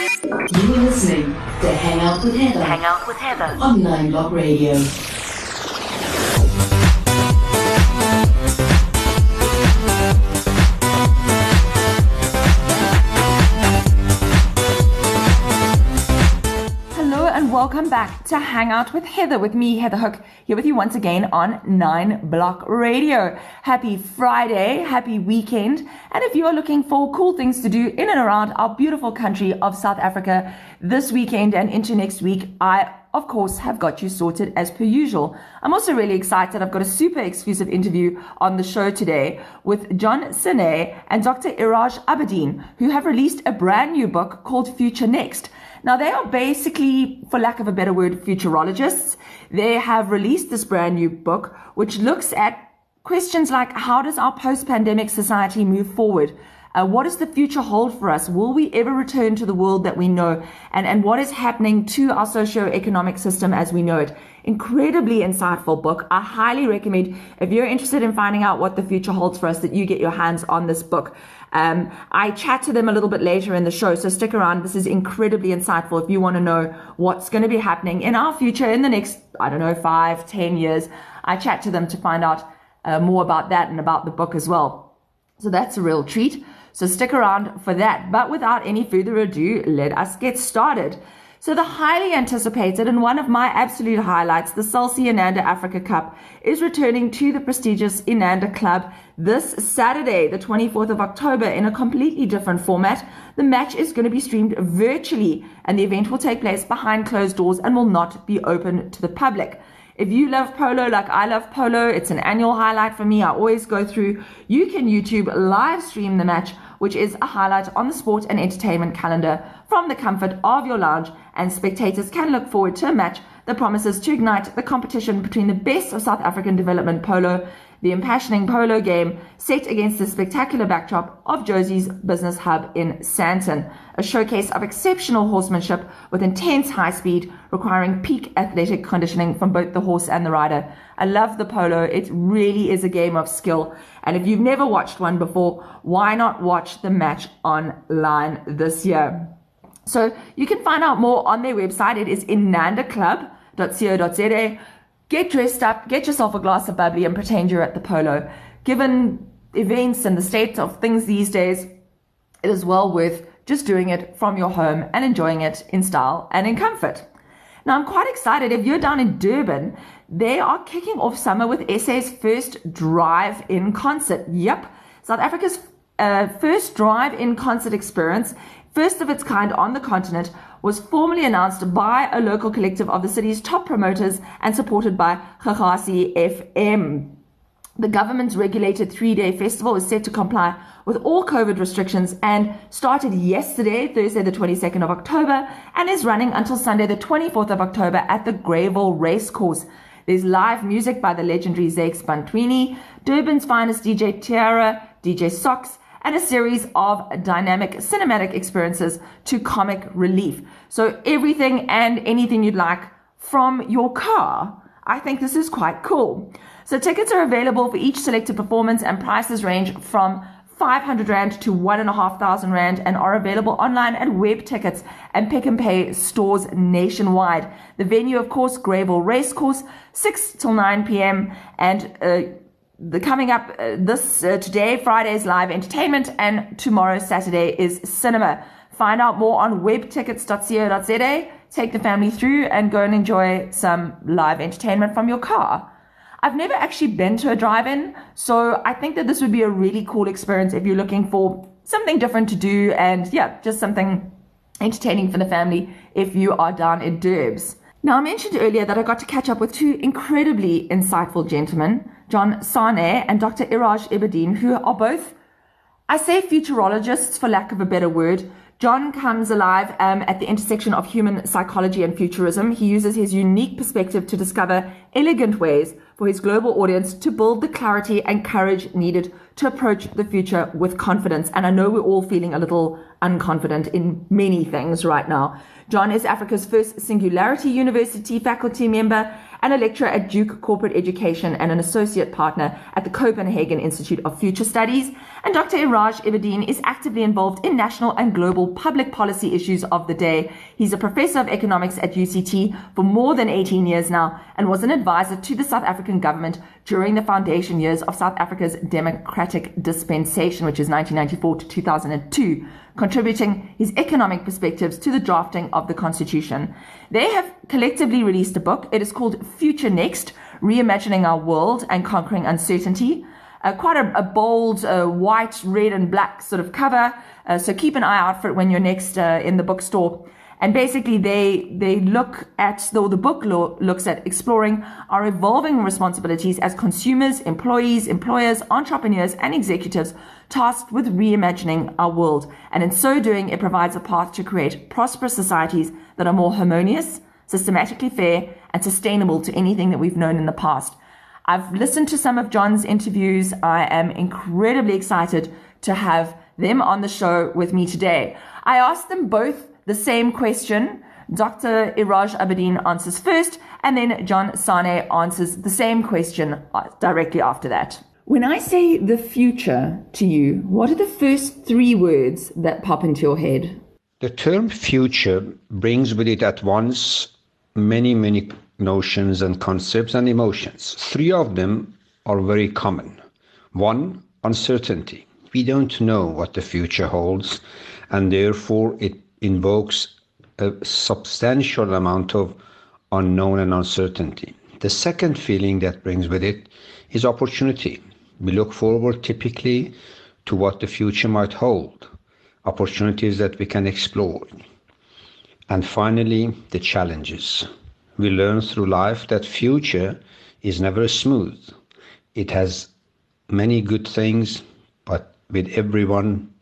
You are listening to Hang Out with Heather Hang out with Heather. on Nine Block Radio. Welcome back to Hang Out with Heather with me, Heather Hook, here with you once again on Nine Block Radio. Happy Friday, happy weekend, and if you are looking for cool things to do in and around our beautiful country of South Africa this weekend and into next week, I of course, have got you sorted as per usual. I'm also really excited. I've got a super exclusive interview on the show today with John Sanei and Dr. Iraj Abedian, who have released a brand new book called Future Next. Now, they are basically, for lack of a better word, futurologists. They have released this brand new book, which looks at questions like how does our post pandemic society move forward? Uh, what does the future hold for us? Will we ever return to the world that we know? And, and what is happening to our socio-economic system as we know it? Incredibly insightful book. I highly recommend if you're interested in finding out what the future holds for us that you get your hands on this book. Um, I chat to them a little bit later in the show, so stick around. This is incredibly insightful if you want to know what's going to be happening in our future in the next, I don't know, five, ten years. I chat to them to find out uh, more about that and about the book as well. So that's a real treat. So stick around for that. But without any further ado, let us get started. So the highly anticipated and one of my absolute highlights, the Cell C Inanda Africa Cup, is returning to the prestigious Inanda Club this Saturday, the 24th of October, in a completely different format. The match is going to be streamed virtually, and the event will take place behind closed doors and will not be open to the public. If you love polo like I love polo, it's an annual highlight for me. I always go through. You can YouTube live stream the match, which is a highlight on the sport and entertainment calendar from the comfort of your lounge, and spectators can look forward to a match that promises to ignite the competition between the best of South African development polo the impassioning polo game set against the spectacular backdrop of Jozi's business hub in Sandton, a showcase of exceptional horsemanship with intense high speed requiring peak athletic conditioning from both the horse and the rider. I love the polo. It really is a game of skill. And if you've never watched one before, why not watch the match online this year? So you can find out more on their website. It is inandaclub.co.za get dressed up, get yourself a glass of bubbly, and pretend you're at the polo. Given events and the state of things these days, it is well worth just doing it from your home and enjoying it in style and in comfort. Now, I'm quite excited. If you're down in Durban, they are kicking off summer with SA's first drive in concert. Yep, South Africa's uh, first drive in concert experience, first of its kind on the continent, was formally announced by a local collective of the city's top promoters and supported by Gagasi FM. The government's regulated three day festival is set to comply with all COVID restrictions and started yesterday, Thursday, the 22nd of October, and is running until Sunday, the 24th of October at the Greyville Racecourse. There's live music by the legendary Zakes Bantwini, Durban's finest DJ Tira, DJ Socks, and a series of dynamic cinematic experiences to comic relief. So everything and anything you'd like from your car. I think this is quite cool. So tickets are available for each selected performance and prices range from 500 Rand to 1,500 Rand and are available online at web tickets and Pick n Pay stores nationwide. The venue, of course, Greyville Racecourse, 6 till 9 p.m. and uh, the coming up uh, this uh, today, Friday's live entertainment, and tomorrow, Saturday, is cinema. Find out more on webtickets.co.za. Take the family through and go and enjoy some live entertainment from your car. I've never actually been to a drive in, so I think that this would be a really cool experience if you're looking for something different to do and, yeah, just something entertaining for the family if you are down in Durbs. Now, I mentioned earlier that I got to catch up with two incredibly insightful gentlemen, John Sanei and Dr. Iraj Abedian, who are both, I say futurologists for lack of a better word. John comes alive um, at the intersection of human psychology and futurism. He uses his unique perspective to discover elegant ways for his global audience to build the clarity and courage needed to approach the future with confidence. And I know we're all feeling a little unconfident in many things right now. John is Africa's first Singularity University faculty member and a lecturer at Duke Corporate Education and an associate partner at the Copenhagen Institute of Future Studies. And Dr. Iraj Abedian is actively involved in national and global public policy issues of the day. He's a professor of economics at UCT for more than 18 years now and was an advisor to the South African government during the foundation years of South Africa's democratic dispensation, which is 1994 to 2002 contributing his economic perspectives to the drafting of the Constitution. They have collectively released a book. It is called Future Next Reimagining Our World and Conquering Uncertainty. Uh, quite a, a bold uh, white, red, and black sort of cover. Uh, so keep an eye out for it when you're next uh, in the bookstore. And basically, they they look at though the book lo- looks at exploring our evolving responsibilities as consumers, employees, employers, entrepreneurs, and executives tasked with reimagining our world. And in so doing, it provides a path to create prosperous societies that are more harmonious, systematically fair, and sustainable to anything that we've known in the past. I've listened to some of John's interviews. I am incredibly excited to have them on the show with me today. I asked them both the same question. Dr. Iraj Abedian answers first, and then John Sanei answers the same question uh, directly after that. When I say the future to you, what are the first three words that pop into your head? The term future brings with it at once many, many notions and concepts and emotions. Three of them are very common. One, uncertainty. We don't know what the future holds, and therefore it invokes a substantial amount of unknown and uncertainty. The second feeling that brings with it is opportunity. We look forward typically to what the future might hold, opportunities that we can explore. And finally, the challenges. We learn through life that future is never smooth. It has many good things, but with everyone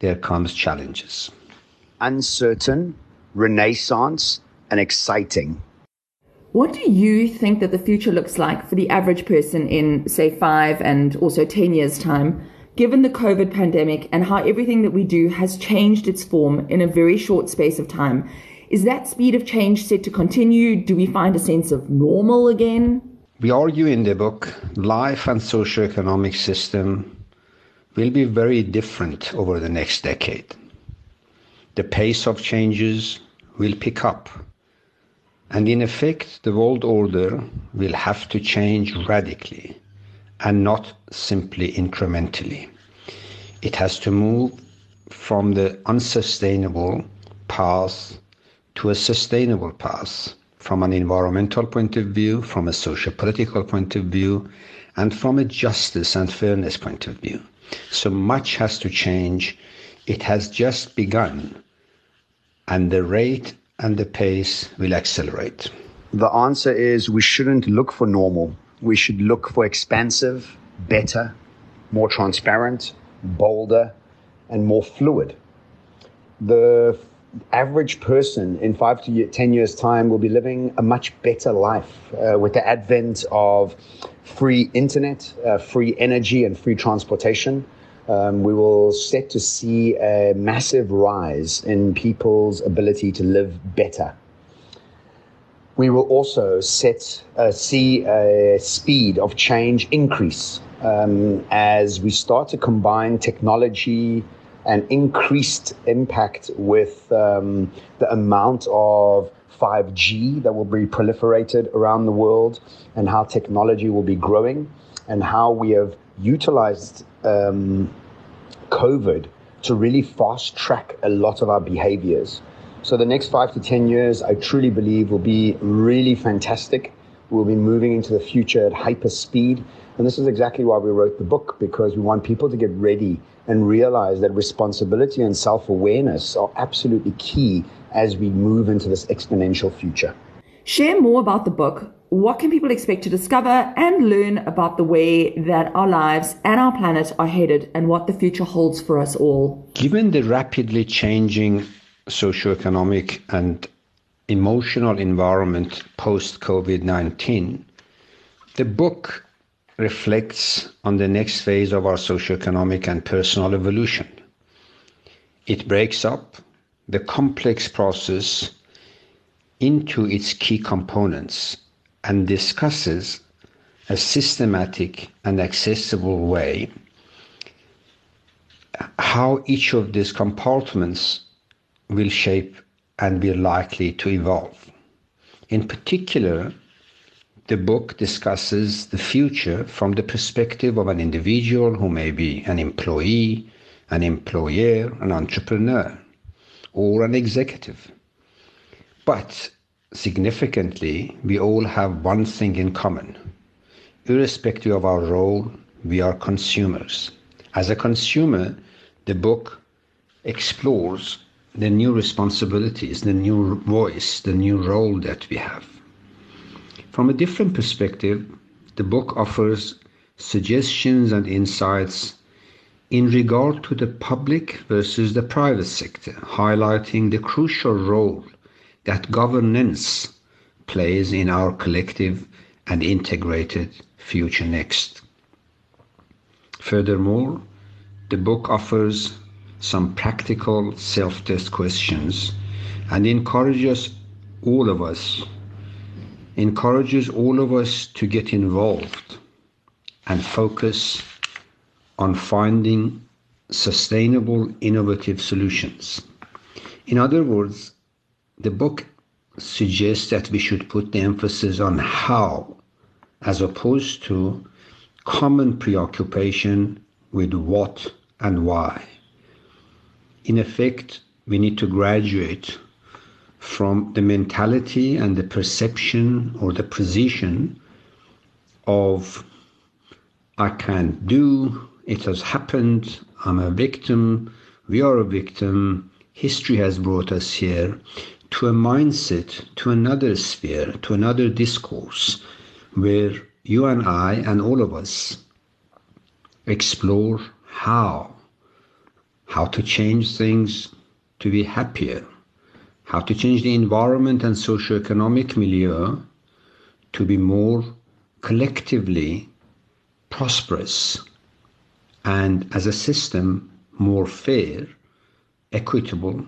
there comes challenges. Uncertain, renaissance, and exciting. What do you think that the future looks like for the average person in, say, five and also 10 years' time, given the COVID pandemic and how everything that we do has changed its form in a very short space of time? Is that speed of change set to continue? Do we find a sense of normal again? We argue in the book life and socio-economic system will be very different over the next decade. The pace of changes will pick up and in effect, the world order will have to change radically and not simply incrementally. It has to move from the unsustainable path to a sustainable path from an environmental point of view, from a social political point of view, and from a justice and fairness point of view. So much has to change. It has just begun, and the rate and the pace will accelerate? The answer is we shouldn't look for normal. We should look for expansive, better, more transparent, bolder, and more fluid. The average person in five to 10 years' time will be living a much better life uh, with the advent of free internet, uh, free energy, and free transportation um, we will set to see a massive rise in people's ability to live better. We will also set uh, see a speed of change increase um, as we start to combine technology and increased impact with um, the amount of 5G that will be proliferated around the world and how technology will be growing and how we have utilized um, COVID to really fast track a lot of our behaviors. So the next five to 10 years, I truly believe will be really fantastic. We'll be moving into the future at hyper speed. And this is exactly why we wrote the book, because we want people to get ready and realize that responsibility and self awareness are absolutely key as we move into this exponential future. Share more about the book. What can people expect to discover and learn about the way that our lives and our planet are headed and what the future holds for us all? Given the rapidly changing socioeconomic and emotional environment post COVID 19, the book reflects on the next phase of our socioeconomic and personal evolution. It breaks up the complex process into its key components and discusses a systematic and accessible way how each of these compartments will shape and be likely to evolve. In particular, the book discusses the future from the perspective of an individual who may be an employee, an employer, an entrepreneur, or an executive. But significantly, we all have one thing in common. Irrespective of our role, we are consumers. As a consumer, the book explores the new responsibilities, the new voice, the new role that we have. From a different perspective, the book offers suggestions and insights in regard to the public versus the private sector, highlighting the crucial role that governance plays in our collective and integrated future next. Furthermore, the book offers some practical self test questions and encourages all of us encourages all of us to get involved and focus on finding sustainable innovative solutions in other words the book suggests that we should put the emphasis on how as opposed to common preoccupation with what and why. In effect, we need to graduate from the mentality and the perception or the position of I can't do, it has happened, I'm a victim, we are a victim, history has brought us here, to a mindset, to another sphere, to another discourse where you and I and all of us explore how how to change things to be happier, how to change the environment and socio-economic milieu to be more collectively prosperous and as a system more fair, equitable,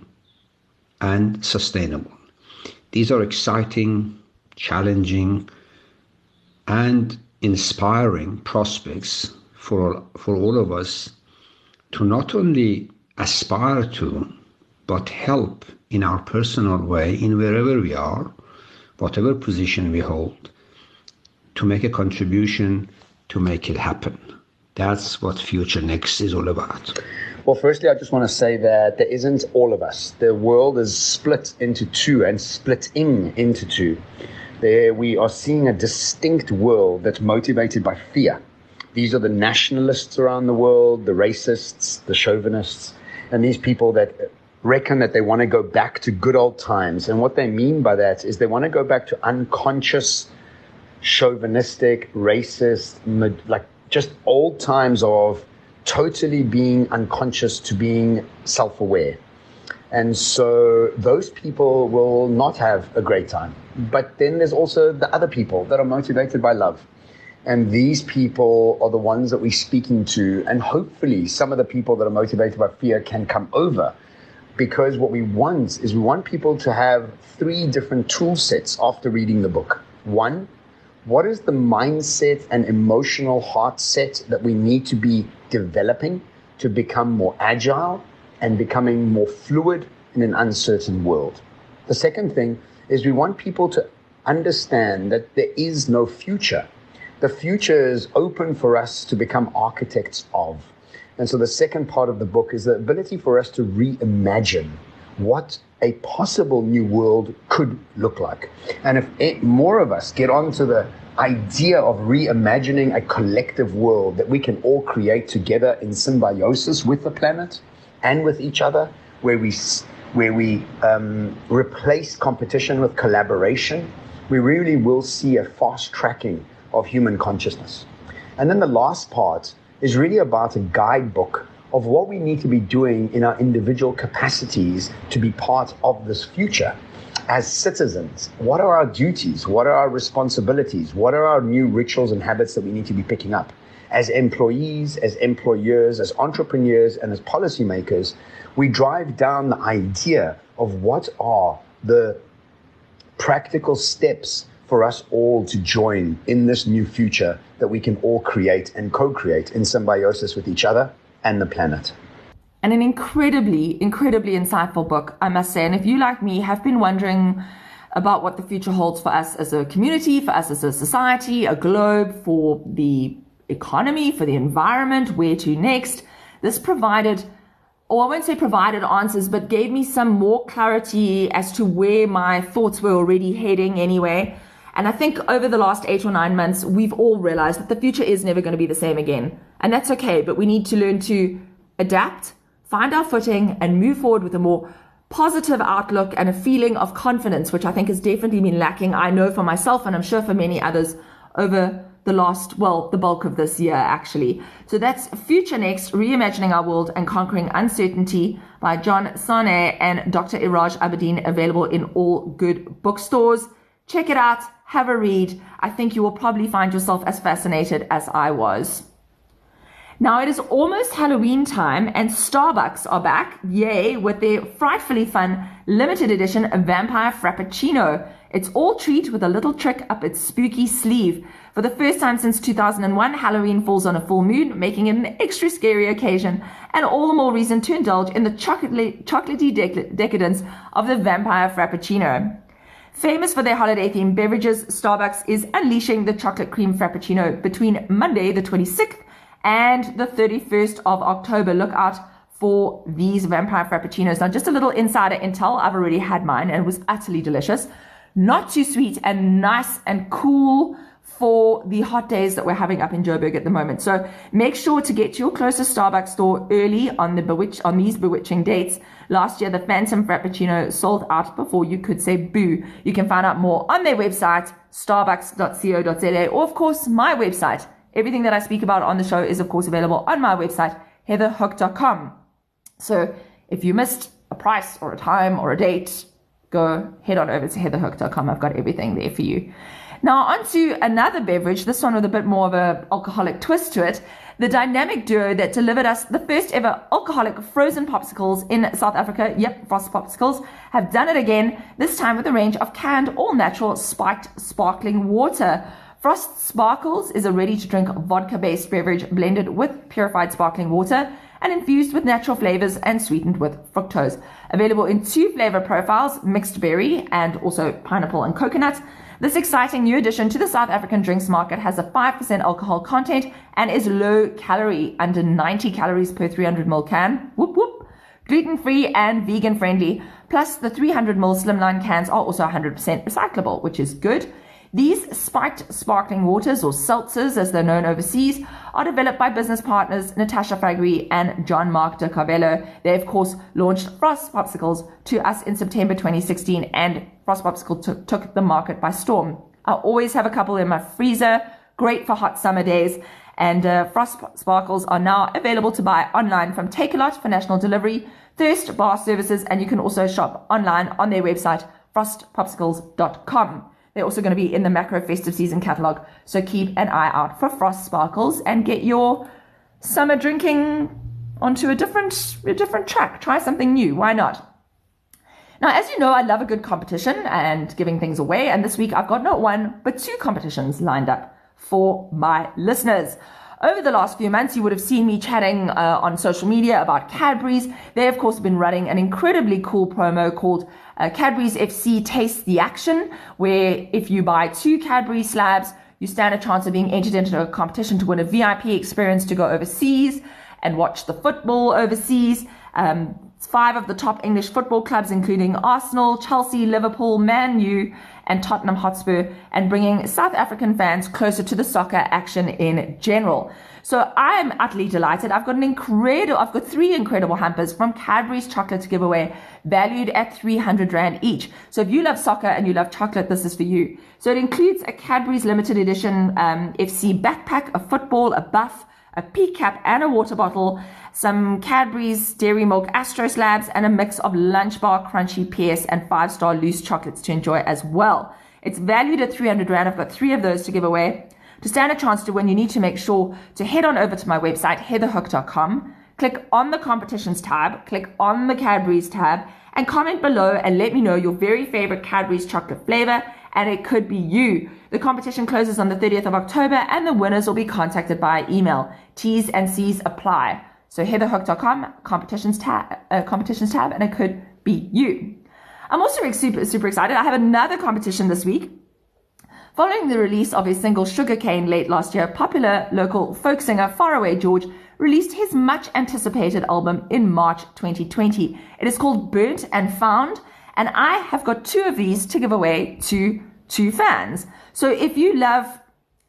and sustainable. These are exciting, challenging, and inspiring prospects for, for all of us to not only aspire to, but help in our personal way in wherever we are, whatever position we hold, to make a contribution to make it happen. That's what Future Next is all about. Well, firstly, I just want to say that there isn't all of us. The world is split into two and splitting into two. There, we are seeing a distinct world that's motivated by fear. These are the nationalists around the world, the racists, the chauvinists, and these people that reckon that they want to go back to good old times. And what they mean by that is they want to go back to unconscious, chauvinistic, racist, like just old times of totally being unconscious to being self aware. And so those people will not have a great time. But then there's also the other people that are motivated by love. And these people are the ones that we're speaking to. And hopefully, some of the people that are motivated by fear can come over. Because what we want is we want people to have three different tool sets after reading the book. One, what is the mindset and emotional heart set that we need to be developing to become more agile and becoming more fluid in an uncertain world? The second thing is we want people to understand that there is no future the future is open for us to become architects of. And so the second part of the book is the ability for us to reimagine what a possible new world could look like. And if more of us get onto the idea of reimagining a collective world that we can all create together in symbiosis with the planet and with each other, where we where we um, replace competition with collaboration, we really will see a fast tracking of human consciousness. And then the last part is really about a guidebook of what we need to be doing in our individual capacities to be part of this future. As citizens, what are our duties? What are our responsibilities? What are our new rituals and habits that we need to be picking up? As employees, as employers, as entrepreneurs, and as policymakers, we drive down the idea of what are the practical steps for us all to join in this new future that we can all create and co create in symbiosis with each other and the planet. And an incredibly, incredibly insightful book, I must say. And if you, like me, have been wondering about what the future holds for us as a community, for us as a society, a globe, for the economy, for the environment, where to next, this provided or I won't say provided answers, but gave me some more clarity as to where my thoughts were already heading anyway. And I think over the last eight or nine months, we've all realized that the future is never going to be the same again. And that's okay, but we need to learn to adapt, find our footing, and move forward with a more positive outlook and a feeling of confidence, which I think has definitely been lacking. I know for myself, and I'm sure for many others over the last, well, the bulk of this year, actually. So that's Future Next, Reimagining Our World and Conquering Uncertainty by John Sanei and Dr. Iraj Abedian, available in all good bookstores. Check it out have a read. I think you will probably find yourself as fascinated as I was. Now it is almost Halloween time and Starbucks are back, yay, with their frightfully fun limited edition Vampire Frappuccino. It's all treat with a little trick up its spooky sleeve. For the first time since 2001, Halloween falls on a full moon, making it an extra scary occasion, and all the more reason to indulge in the chocolatey, chocolatey decadence of the Vampire Frappuccino. Famous for their holiday themed beverages, Starbucks is unleashing the chocolate cream frappuccino between Monday, the 26th, and the 31st of October. Look out for these vampire frappuccinos. Now, just a little insider intel I've already had mine and it was utterly delicious. Not too sweet and nice and cool for the hot days that we're having up in Joburg at the moment. So make sure to get to your closest Starbucks store early on the bewitch on these bewitching dates. Last year, the Phantom Frappuccino sold out before you could say boo. You can find out more on their website, starbucks.co.za, or of course, my website. Everything that I speak about on the show is, of course, available on my website, heatherhook.com. So if you missed a price or a time or a date, go head on over to heatherhook.com. I've got everything there for you. Now, onto another beverage, this one with a bit more of a alcoholic twist to it. The dynamic duo that delivered us the first ever alcoholic frozen popsicles in South Africa, yep, Frost Popsicles, have done it again, this time with a range of canned, all natural, spiked sparkling water. Frost Sparkles is a ready to drink vodka based beverage blended with purified sparkling water and infused with natural flavors and sweetened with fructose. Available in two flavor profiles, mixed berry and also pineapple and coconut. This exciting new addition to the South African drinks market has a 5% alcohol content and is low calorie, under 90 calories per 300 ml can. Whoop whoop. Gluten free and vegan friendly. Plus, the 300 ml slimline cans are also 100% recyclable, which is good. These spiked sparkling waters, or seltzers as they're known overseas, are developed by business partners Natasha Faggri and John Mark de Carvello. They, of course, launched Frost Popsicles to us in September 2016, and Frost Popsicle t- took the market by storm. I always have a couple in my freezer, great for hot summer days. And uh, Frost Sparkles are now available to buy online from Takealot for national delivery, Thirst Bar Services, and you can also shop online on their website, frostpopsicles.com. They're also going to be in the Makro festive season catalog. So keep an eye out for Frost Sparkles and get your summer drinking onto a different a different track. Try something new. Why not? Now, as you know, I love a good competition and giving things away. And this week I've got not one, but two competitions lined up for my listeners. Over the last few months, you would have seen me chatting uh, on social media about Cadbury's. They, of course, have been running an incredibly cool promo called uh, Cadbury's FC Taste the Action, where if you buy two Cadbury slabs, you stand a chance of being entered into a competition to win a VIP experience to go overseas and watch the football overseas. Um, five of the top English football clubs, including Arsenal, Chelsea, Liverpool, Man U, and Tottenham Hotspur, and bringing South African fans closer to the soccer action in general. So I'm utterly delighted. I've got an incredible, I've got three incredible hampers from Cadbury's chocolate Giveaway valued at 300 Rand each. So if you love soccer and you love chocolate, this is for you. So it includes a Cadbury's limited edition um, FC backpack, a football, a buff, a pea cap and a water bottle, some Cadbury's Dairy Milk Astro Slabs, and a mix of Lunch Bar Crunchie PS and five star loose chocolates to enjoy as well. It's valued at 300 Rand. I've got three of those to give away. To stand a chance to win, you need to make sure to head on over to my website, heatherhook.com, click on the competitions tab, click on the Cadbury's tab, and comment below and let me know your very favorite Cadbury's chocolate flavor and it could be you. The competition closes on the 30th of October and the winners will be contacted by email. T's and C's apply. So heatherhook.com, competitions tab, uh, competitions tab, and it could be you. I'm also super, super excited. I have another competition this week. Following the release of his single Sugarcane late last year, popular local folk singer Faraway George released his much anticipated album in March 2020. It is called Burnt and Found, and I have got two of these to give away to two fans. So if you love,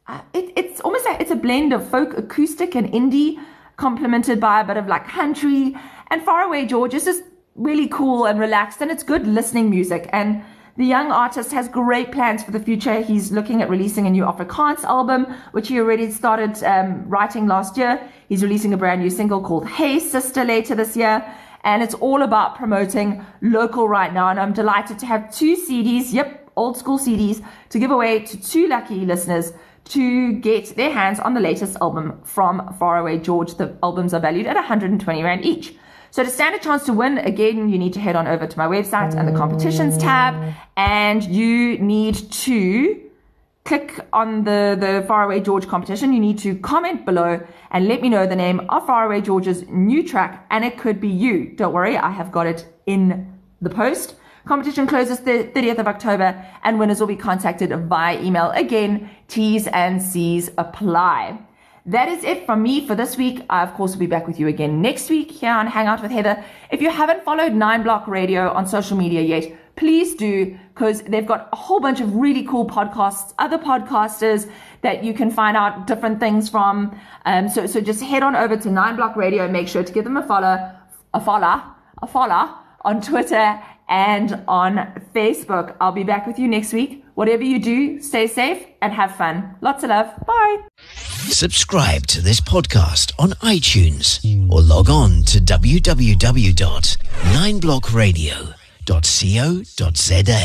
uh, it, it's almost like it's a blend of folk acoustic and indie, complemented by a bit of like country. And Faraway George is just really cool and relaxed, and it's good listening music. And the young artist has great plans for the future. He's looking at releasing a new Afrikaans album, which he already started um, writing last year. He's releasing a brand new single called Hey Sister later this year. And it's all about promoting local right now. And I'm delighted to have two CDs, yep, old school CDs, to give away to two lucky listeners to get their hands on the latest album from Faraway George. The albums are valued at 120 Rand each. So to stand a chance to win, again, you need to head on over to my website and the competitions tab, and you need to click on the, the Faraway George competition. You need to comment below and let me know the name of Faraway George's new track, and it could be you. Don't worry, I have got it in the post. Competition closes the 30th of October, and winners will be contacted via email. Again, T's and C's apply. That is it from me for this week. I, of course, will be back with you again next week here on Hangout with Heather. If you haven't followed Nine Block Radio on social media yet, please do because they've got a whole bunch of really cool podcasts, other podcasters that you can find out different things from. Um, so, so just head on over to Nine Block Radio. and Make sure to give them a follow, a follow, a follow on Twitter and on Facebook. I'll be back with you next week. Whatever you do, stay safe and have fun. Lots of love. Bye. Subscribe to this podcast on iTunes or log on to co.za.